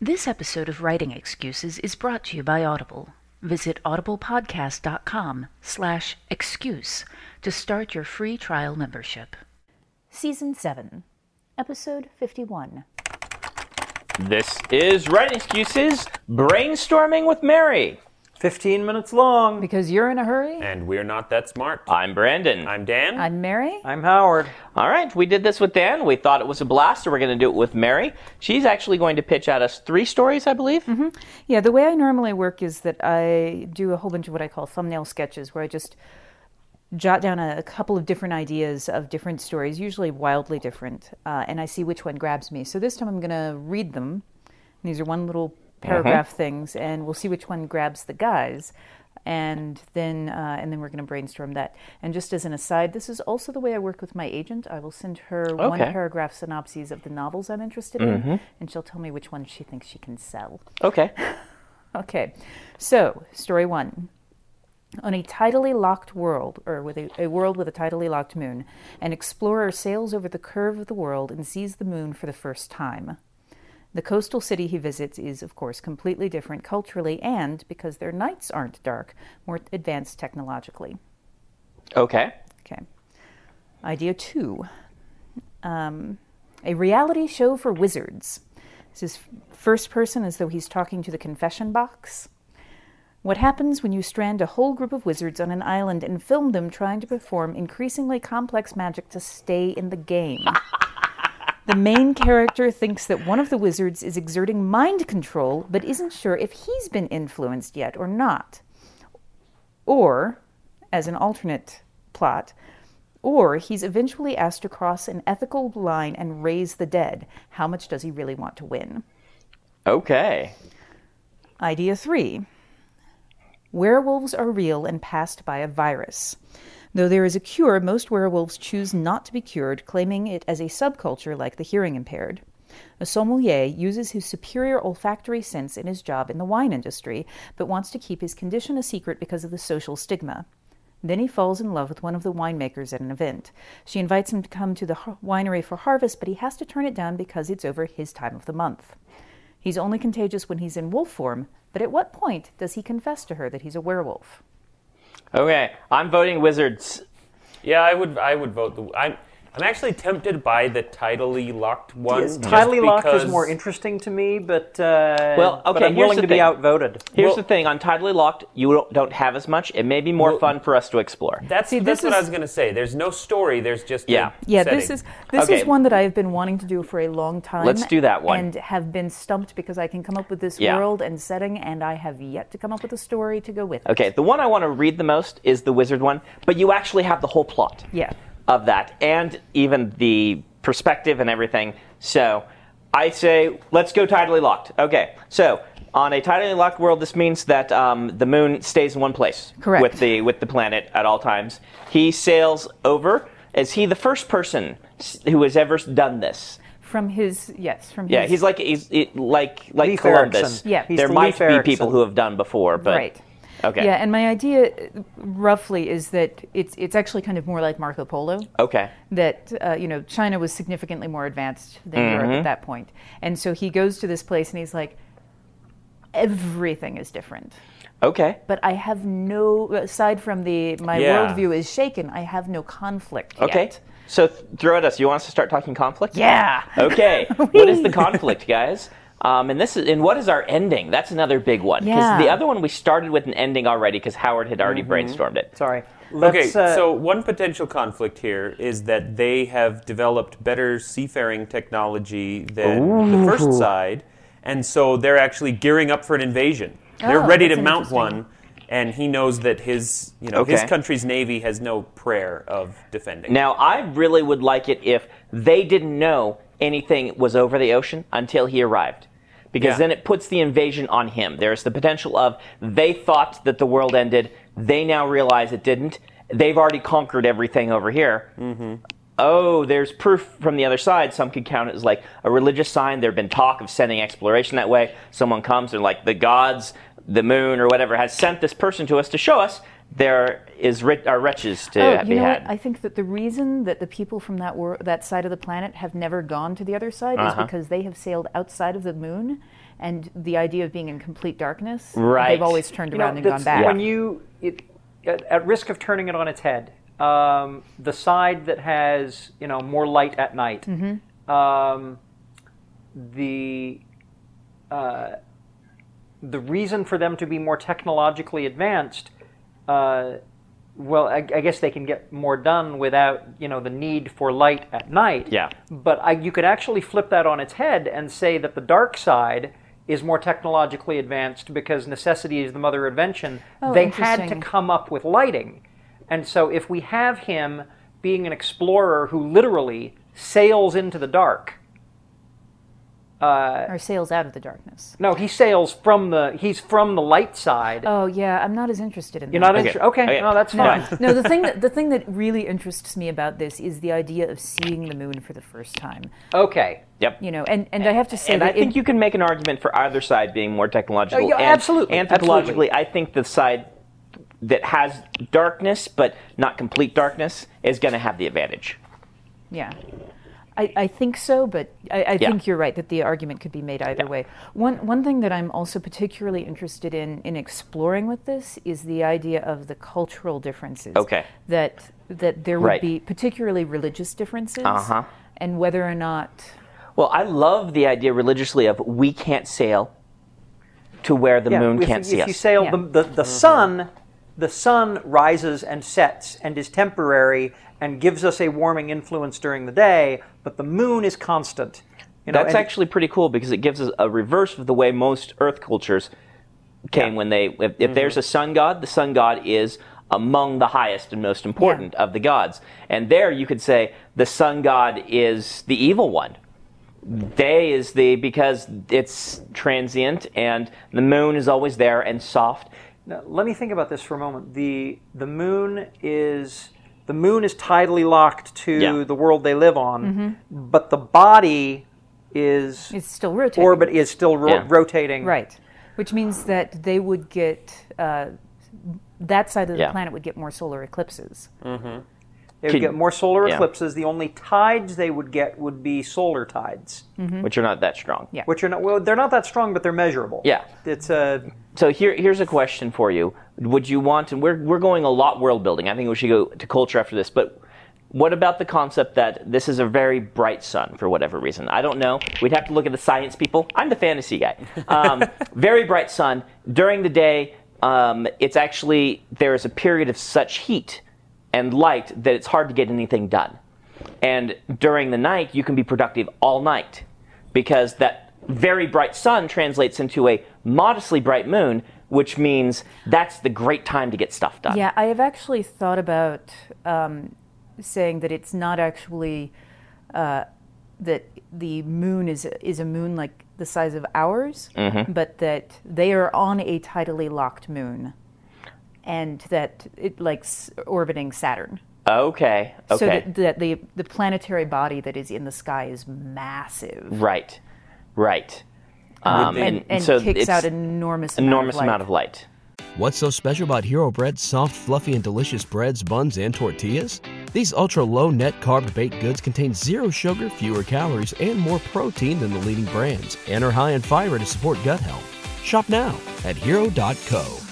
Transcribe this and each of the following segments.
This episode of Writing Excuses is brought to you by Audible. Visit audiblepodcast.com slash excuse to start your free trial membership. Season 7, Episode 51. This is Writing Excuses Brainstorming with Mary. 15 minutes long. Because you're in a hurry? And we're not that smart. I'm Brandon. I'm Dan. I'm Mary. I'm Howard. All right, we did this with Dan. We thought it was a blast, so we're going to do it with Mary. She's actually going to pitch at us three stories, I believe. Mm-hmm. Yeah, the way I normally work is that I do a whole bunch of what I call thumbnail sketches, where I just jot down a, a couple of different ideas of different stories, usually wildly different, uh, and I see which one grabs me. So this time I'm going to read them. These are one little paragraph things, and we'll see which one grabs the guys. And then, uh, and then we're going to brainstorm that. And just as an aside, this is also the way I work with my agent. I will send her one paragraph synopses of the novels I'm interested in, and she'll tell me which one she thinks she can sell. Okay. Okay, so story one. On a tidally locked world, or with a, a world with a tidally locked moon, an explorer sails over the curve of the world and sees the moon for the first time. The coastal city he visits is, of course, completely different culturally and, because their nights aren't dark, more advanced technologically. Okay. Okay. Idea two um, a reality show for wizards. This is first person as though he's talking to the confession box. What happens when you strand a whole group of wizards on an island and film them trying to perform increasingly complex magic to stay in the game? the main character thinks that one of the wizards is exerting mind control, but isn't sure if he's been influenced yet or not. Or, as an alternate plot, or he's eventually asked to cross an ethical line and raise the dead. How much does he really want to win? Okay. Idea three Werewolves are real and passed by a virus. Though there is a cure, most werewolves choose not to be cured, claiming it as a subculture like the hearing impaired. A sommelier uses his superior olfactory sense in his job in the wine industry, but wants to keep his condition a secret because of the social stigma. Then he falls in love with one of the winemakers at an event. She invites him to come to the winery for harvest, but he has to turn it down because it's over his time of the month. He's only contagious when he's in wolf form, but at what point does he confess to her that he's a werewolf? Okay. I'm voting wizards. Yeah, I would. I would vote the. I'm. I'm actually tempted by the tidally locked one. Yes, tidally locked is more interesting to me, but uh, Well, but okay, I'm here's willing the to be thing. outvoted. Here's Well- the thing on Tidally Locked, you don't, don't have as much. It may be more Well- fun for us to explore. That's See, that's this what I was gonna say. There's no story. There's just a Yeah. Yeah, setting. this is this Okay. is one that I've been wanting to do for a long time. Let's do that one. And have been stumped because I can come up with this Yeah. world and setting, and I have yet to come up with a story to go with. it. Okay, the one I want to read the most is the wizard one, but you actually have the whole plot. Yeah. Of that and even the perspective and everything. So I say, let's go tidally locked. Okay, so on a tidally locked world, this means that um, the moon stays in one place Correct. with the with the planet at all times. He sails over. Is he the first person who has ever done this? From his yes, from Yeah, his he's like he's it, like like Leif Columbus. Erikson. Yeah. He's there the might Leif be Erikson. people who have done before, but right. Okay, Yeah, and my idea, roughly, is that it's it's actually kind of more like Marco Polo. okay, that uh, you know China was significantly more advanced than Mm-hmm. Europe at that point, and so he goes to this place and he's like, everything is different. okay. But I have no, aside from the my Yeah. worldview is shaken. I have no conflict Okay. yet. So th- throw at us. You want us to start talking conflict? Yeah. Okay. what is the conflict, guys? Um, and this is and what is our ending? That's another big one because Yeah. the other one we started with an ending already because Howard had already brainstormed it. Sorry. Okay, Let's, uh, so one potential conflict here is that they have developed better seafaring technology than the first side, and so they're actually gearing up for an invasion. They're Oh, ready to mount one, and he knows that his, you know, his country's navy has no prayer of defending. Now I really would like it if they didn't know anything was over the ocean until he arrived. Because Yeah. then it puts the invasion on him. There's the potential of they thought that the world ended, they now realize it didn't. They've already conquered everything over here. Mm-hmm. Oh, there's proof from the other side. Some could count it as like a religious sign. There have been talk of sending exploration that way. Someone comes and like the gods, the moon or whatever has sent this person to us to show us there is ri- are wretches to Oh, be you know had. what? I think that the reason that the people from that wor- that side of the planet have never gone to the other side is Uh-huh. because they have sailed outside of the moon, and the idea of being in complete darkness, Right. they've always turned You know, around and gone that's- back. When you, it, at, at risk of turning it on its head, um, the side that has you know more light at night, Mm-hmm. um, the uh, the reason for them to be more technologically advanced. Uh, well, I, I guess they can get more done without you know the need for light at night. Yeah. But I, you could actually flip that on its head and say that the dark side is more technologically advanced because necessity is the mother of invention. Oh, they had to come up with lighting. And so if we have him being an explorer who literally sails into the dark, uh, or sails out of the darkness. no, he sails from the he's from the light side. Oh yeah, I'm not as interested in You're that. not interested. Okay, Okay. no, that's No. fine. no, the thing that the thing that really interests me about this is the idea of seeing the moon for the first time. Okay. Yep. You know, and, and I have to say and that I think it- you can make an argument for either side being more technological. Oh, yeah, and absolutely, Anthropologically, absolutely. I think the side that has darkness but not complete darkness is going to have the advantage. Yeah. I, I think so, but I, I Yeah. think you're right that the argument could be made either Yeah. way. One one thing that I'm also particularly interested in in exploring with this is the idea of the cultural differences. Okay. That that there would Right. be particularly religious differences, Uh-huh. and whether or not Well, I love the idea religiously of we can't sail to where the Yeah, moon if, can't if see you us. sail Yeah. the, the, the sun, the sun rises and sets and is temporary and gives us a warming influence during the day, but the moon is constant. You know, That's actually pretty cool because it gives us a reverse of the way most Earth cultures came when they. If, if mm-hmm. there's a sun god, the sun god is among the highest and most important of the gods. And there you could say the sun god is the evil one. Day is the because it's transient and the moon is always there and soft. Now, let me think about this for a moment. The the moon is the moon is tidally locked to Yeah. the world they live on, but the body is it's still rotating. orbit is still ro- Yeah. rotating. right, which means that they would get uh, that side of the Yeah. planet would get more solar eclipses. They would Can- get more solar yeah. eclipses. The only tides they would get would be solar tides, which are not that strong. Yeah. which are not well. They're not that strong, but they're measurable. Yeah. it's uh, So here, here's a question for you. Would you want, and we're, we're going a lot world building. I think we should go to culture after this, but what about the concept that this is a very bright sun for whatever reason? I don't know. We'd have to look at the science people. I'm the fantasy guy. Um, very bright sun. During the day, um, it's actually, there is a period of such heat and light that it's hard to get anything done. And during the night, you can be productive all night because that very bright sun translates into a modestly bright moon, which means that's the great time to get stuff done. Yeah, I have actually thought about um, saying that it's not actually uh, that the moon is is a moon like the size of ours, Mm-hmm. but that they are on a tidally locked moon, and that it like s- orbiting Saturn. Okay. Okay. So that, that the the planetary body that is in the sky is massive right. Right. Um, and, and so kicks it's out enormous enormous amount amount of light. What's so special about Hero Bread's soft, fluffy, and delicious breads, buns, and tortillas? These ultra low net carb baked goods contain zero sugar, fewer calories, and more protein than the leading brands, and are high in fiber to support gut health. Shop now at hero.co.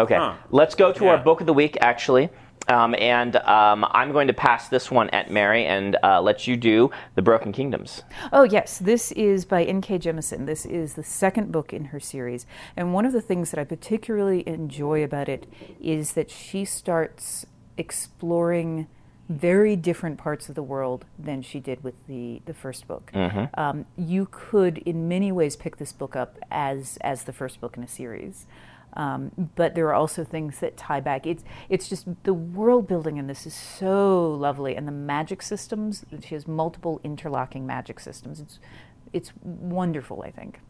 Okay, Huh. let's go to our book of the week, actually. Um, and um, I'm going to pass this one at Mary and uh, let you do The Broken Kingdoms. Oh, yes. This is by N.K. Jemisin. This is the second book in her series. And one of the things that I particularly enjoy about it is that she starts exploring very different parts of the world than she did with the, the first book. Um, you could, in many ways, pick this book up as, as the first book in a series. Um, but there are also things that tie back. It's it's just the world building in this is so lovely, and the magic systems. She has multiple interlocking magic systems. It's it's wonderful. I think.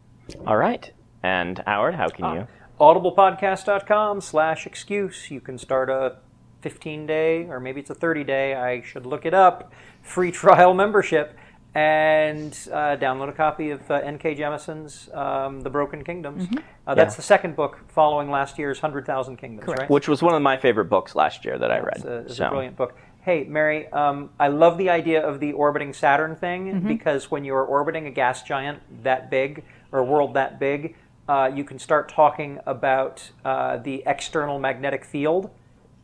All right. And Howard, how can you? audiblepodcast.com slash excuse. You can start a 15 day, or maybe it's a 30 day, I should look it up, free trial membership and uh, download a copy of uh, N.K. Jemisin's um, The Broken Kingdoms. Uh, that's Yeah. the second book following last year's 100,000 Kingdoms, Correct. right? Which was one of my favorite books last year that I read. It's a, it's so. a brilliant book. Hey, Mary, um, I love the idea of the orbiting Saturn thing because when you're orbiting a gas giant that big, or a world that big, uh, you can start talking about uh, the external magnetic field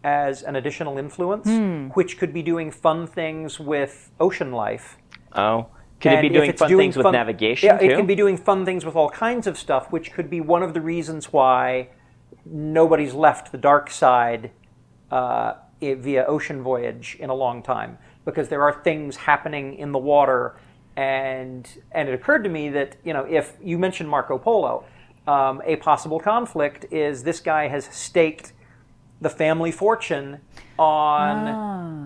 as an additional influence, which could be doing fun things with ocean life. Oh, could it be doing fun doing things with navigation Yeah, too? it can be doing fun things with all kinds of stuff, which could be one of the reasons why nobody's left the dark side uh, i- via ocean voyage in a long time, because there are things happening in the water, and and it occurred to me that you know if you mentioned Marco Polo, um, a possible conflict is this guy has staked the family fortune on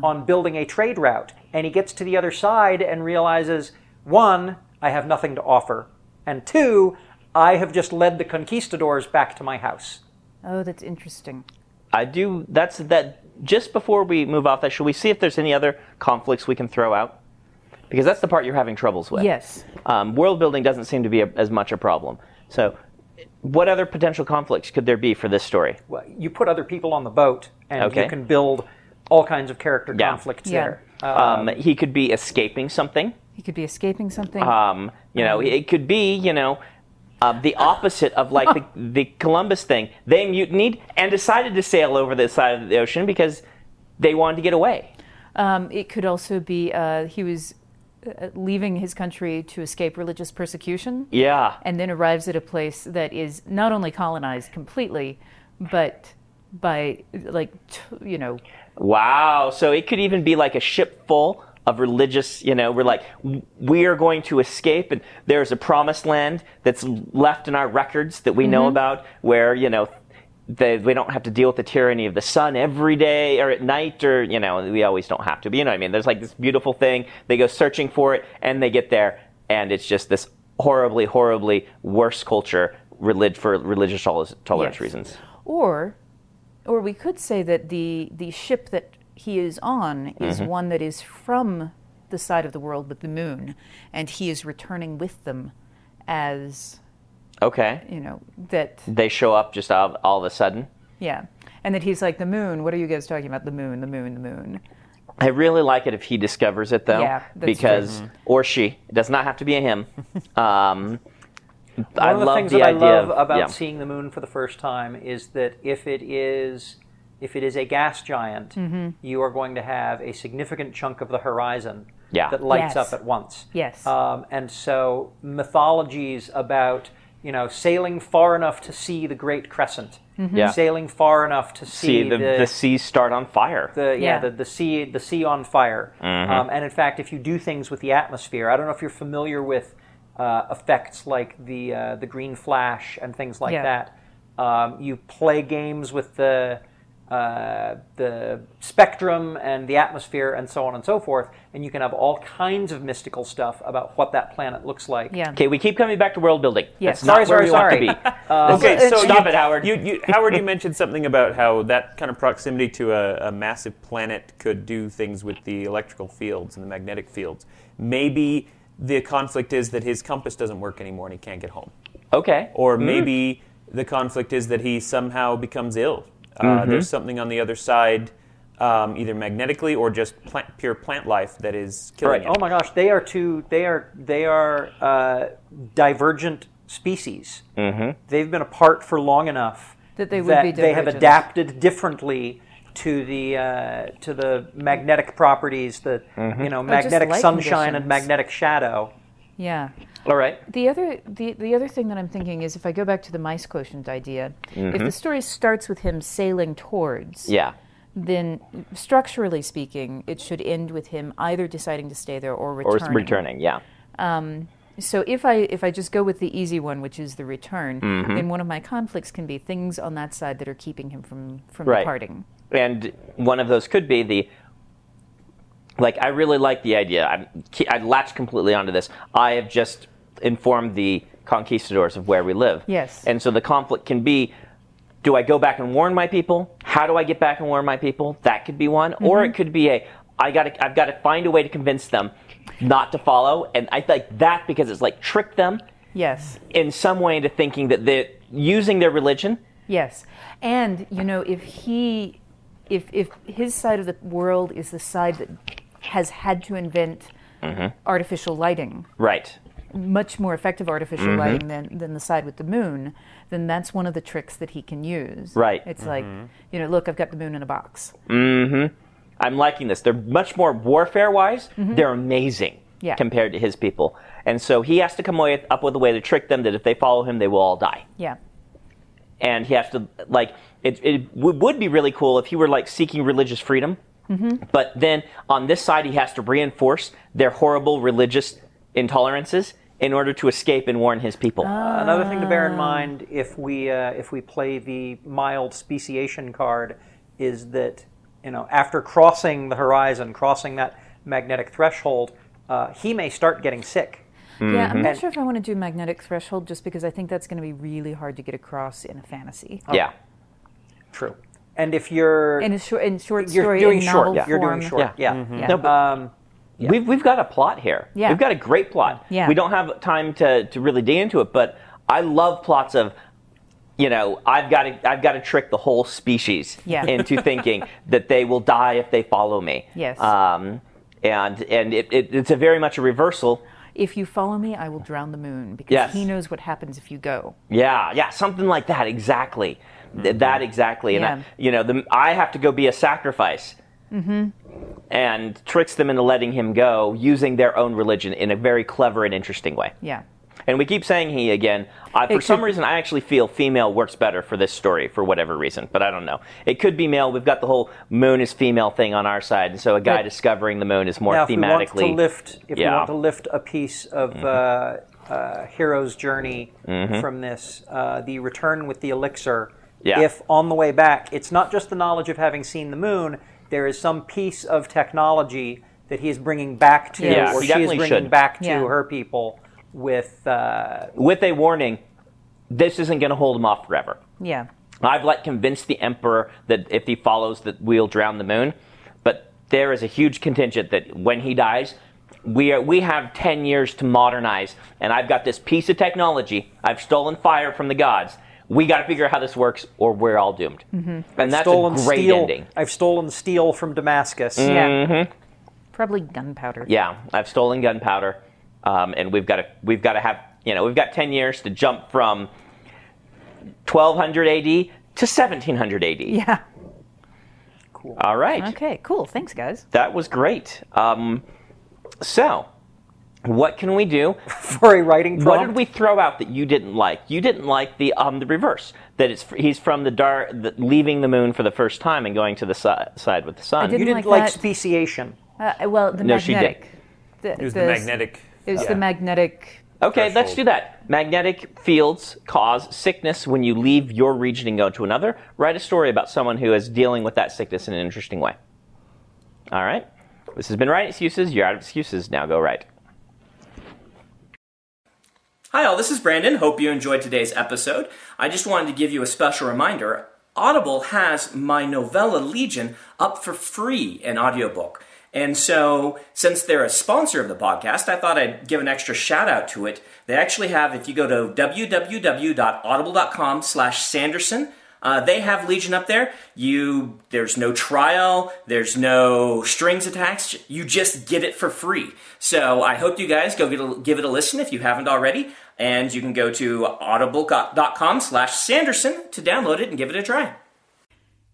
on building a trade route and he gets to the other side and realizes one i have nothing to offer and two i have just led the conquistadors back to my house Oh, that's interesting. I do. That's that. Just before we move off that, should we see if there's any other conflicts we can throw out? Because that's the part you're having troubles with. Yes. Um, world building doesn't seem to be a, as much a problem. So, what other potential conflicts could there be for this story? well, you put other people on the boat and Okay. you can build all kinds of character Yeah. conflicts Yeah. there Um, he could be escaping something. He could be escaping something. Um, you know, it could be, you know, uh, the opposite of like the, the Columbus thing. They mutinied and decided to sail over the side of the ocean because they wanted to get away. Um, it could also be uh, he was uh, leaving his country to escape religious persecution. Yeah. and then arrives at a place that is not only colonized completely, but by like t- you know Wow. So it could even be like a ship full of religious, you know, we're like, we are going to escape, and there's a promised land that's left in our records that we know mm-hmm. about where, you know, they, we don't have to deal with the tyranny of the sun every day or at night, or, you know, we always don't have to. But you know what I mean? There's like this beautiful thing. They go searching for it, and they get there, and it's just this horribly, horribly worse culture relig- for religious tol- tolerance Yes. reasons. or or we could say that the the ship that he is on is Mm-hmm. one that is from the side of the world with the moon and he is returning with them as Okay. you know that They show up just all, all of a sudden. yeah and that he's like the moon what are you guys talking about the moon the moon the moon I really like it if he discovers it, though. Yeah, that's because true. or she it does not have to be a him. Um, One I of the love things the that I love of- about yeah. seeing the moon for the first time is that if it is if it is a gas giant, Mm-hmm. you are going to have a significant chunk of the horizon Yeah. that lights Yes. up at once. Yes. Um, and so mythologies about you know sailing far enough to see the Great Crescent, Yeah. sailing far enough to see see, the, the seas start on fire. the yeah, Yeah. the, the sea the sea on fire. Mm-hmm. Um, and in fact, if you do things with the atmosphere, I don't know if you're familiar with uh, effects like the uh, the green flash and things like Yeah. that. Um, you play games with the uh, the spectrum and the atmosphere and so on and so forth, and you can have all kinds of mystical stuff about what that planet looks like. yeah okay, we keep coming back to world building. Yes. That's not Sorry, where sorry, we sorry. want to be. Okay, so Stop you, it, Howard. You, you, Howard, you mentioned something about how that kind of proximity to a, a massive planet could do things with the electrical fields and the magnetic fields. Maybe the conflict is that his compass doesn't work anymore and he can't get home. okay. Or maybe the conflict is that he somehow becomes ill. Uh, There's something on the other side, um, either magnetically or just plant, pure plant life that is killing Right. him. Oh my gosh, they are two. They are they are uh, divergent species. Mm-hmm. They've been apart for long enough That they would be they have adapted differently to the uh, to the magnetic properties, the Mm-hmm. you know magnetic light sunshine and magnetic shadow. yeah All right. The other the, the other thing that I'm thinking is if I go back to the mice quotient idea, if the story starts with him sailing towards, Mm-hmm. Yeah. then structurally speaking, it should end with him either deciding to stay there or returning. Or returning. returning. Yeah. So if I if I just go with the easy one, which is the return, Mm-hmm. then one of my conflicts can be things on that side that are keeping him from from Right. departing. And one of those could be the like i really like the idea. I'm i latched completely onto this. I have just informed the conquistadors of where we live. Yes. and so the conflict can be do i go back and warn my people? How do i get back and warn my people? That could be one. Or mm-hmm. it could be a i got i've got to find a way to convince them not to follow. And i like that because it's like trick them Yes. in some way into thinking that they're using their religion. Yes. And you know, if he if if his side of the world is the side that has had to invent Mm-hmm. artificial lighting, right much more effective artificial Mm-hmm. lighting than, than the side with the moon, then that's one of the tricks that he can use. Right. It's like, you know, look, I've got the moon in a box. Mm-hmm. I'm liking this. They're much more warfare wise. They're amazing Mm-hmm. Yeah. compared to his people. And so he has to come away, up with a way to trick them that if they follow him, they will all die. Yeah. And he has to, like, it, it w- would be really cool if he were, like, seeking religious freedom. Mm-hmm. But then on this side, he has to reinforce their horrible religious intolerances in order to escape and warn his people. Another thing to bear in mind if we uh, if we play the mild speciation card is that you know after crossing the horizon, crossing that magnetic threshold, uh, he may start getting sick. Yeah, I'm not sure if I want to do magnetic threshold just because I think that's going to be really hard to get across in a fantasy. yeah. True. And if you're In a short, in short you're story, doing in short, novel yeah. you're doing short, yeah. Yeah. No, but Um, We've, we've got a plot here. Yeah. We've got a great plot. Yeah. We don't have time to, to really dig into it, but I love plots of, you know, I've got to I've got to trick the whole species Yeah. into thinking that they will die if they follow me. Yes. Um, and and it, it, it's a very much a reversal. If you follow me, I will drown the moon because Yes. he knows what happens if you go. Yeah, yeah, something like that. Exactly. Th- That exactly. And Yeah. I, you know, the, I have to go be a sacrifice. Mm-hmm. And tricks them into letting him go using their own religion in a very clever and interesting way. Yeah. And we keep saying he again. Uh, for It some reason, I actually feel female works better for this story for whatever reason, but I don't know. It could be male. We've got the whole moon is female thing on our side, and so a guy But- discovering the moon is more now, if we want thematically. to lift, if we Yeah. Mm-hmm. want to lift a piece of uh, uh, hero's journey from this, uh, the return with the elixir. Yeah. If on the way back, it's not just the knowledge of having seen the moon. There is some piece of technology that he is bringing back to, Yes. or she is bringing should. back to Yeah. her people with. Uh, with a warning, this isn't going to hold him off forever. Yeah. I've like convinced the emperor that if he follows that we'll drown the moon, but there is a huge contingent that when he dies, we are we have 10 years to modernize and I've got this piece of technology. I've stolen fire from the gods. We got to figure out how this works or we're all doomed. And that's stolen a great steel. ending. I've stolen steel from Damascus. Yeah. Probably gunpowder. Yeah, I've stolen gunpowder, um, and we've got to we've got to have you know we've got 10 years to jump from 1200 AD to 1700 AD. Yeah. Cool. All right. Okay, cool. Thanks, guys. That was great. Um, so, what can we do? For a writing What did we throw out that you didn't like? You didn't like the um the reverse that it's he's from the dark, the, leaving the moon for the first time and going to the si- side with the sun. didn't You didn't like like, speciation. Uh, well, the No, she did. magnetic. The, It was the magnetic. It was yeah. the magnetic. Okay, let's do that. Magnetic fields cause sickness when you leave your region and go to another. Write a story about someone who is dealing with that sickness in an interesting way. All write. This has been Writing Excuses. You're out of excuses. Now go right. Hi, all. This is Brandon. Hope you enjoyed today's episode. I just wanted to give you a special reminder Audible has my novella Legion up for free in audiobook. And so, since they're a sponsor of the podcast, I thought I'd give an extra shout out to it. They actually have, if you go to www.audible.com slash Sanderson, uh, they have Legion up there. You, there's no trial, there's no strings attached. You just get it for free. So I hope you guys go a, give it a listen if you haven't already, and you can go to audible.com/sanderson to download it and give it a try.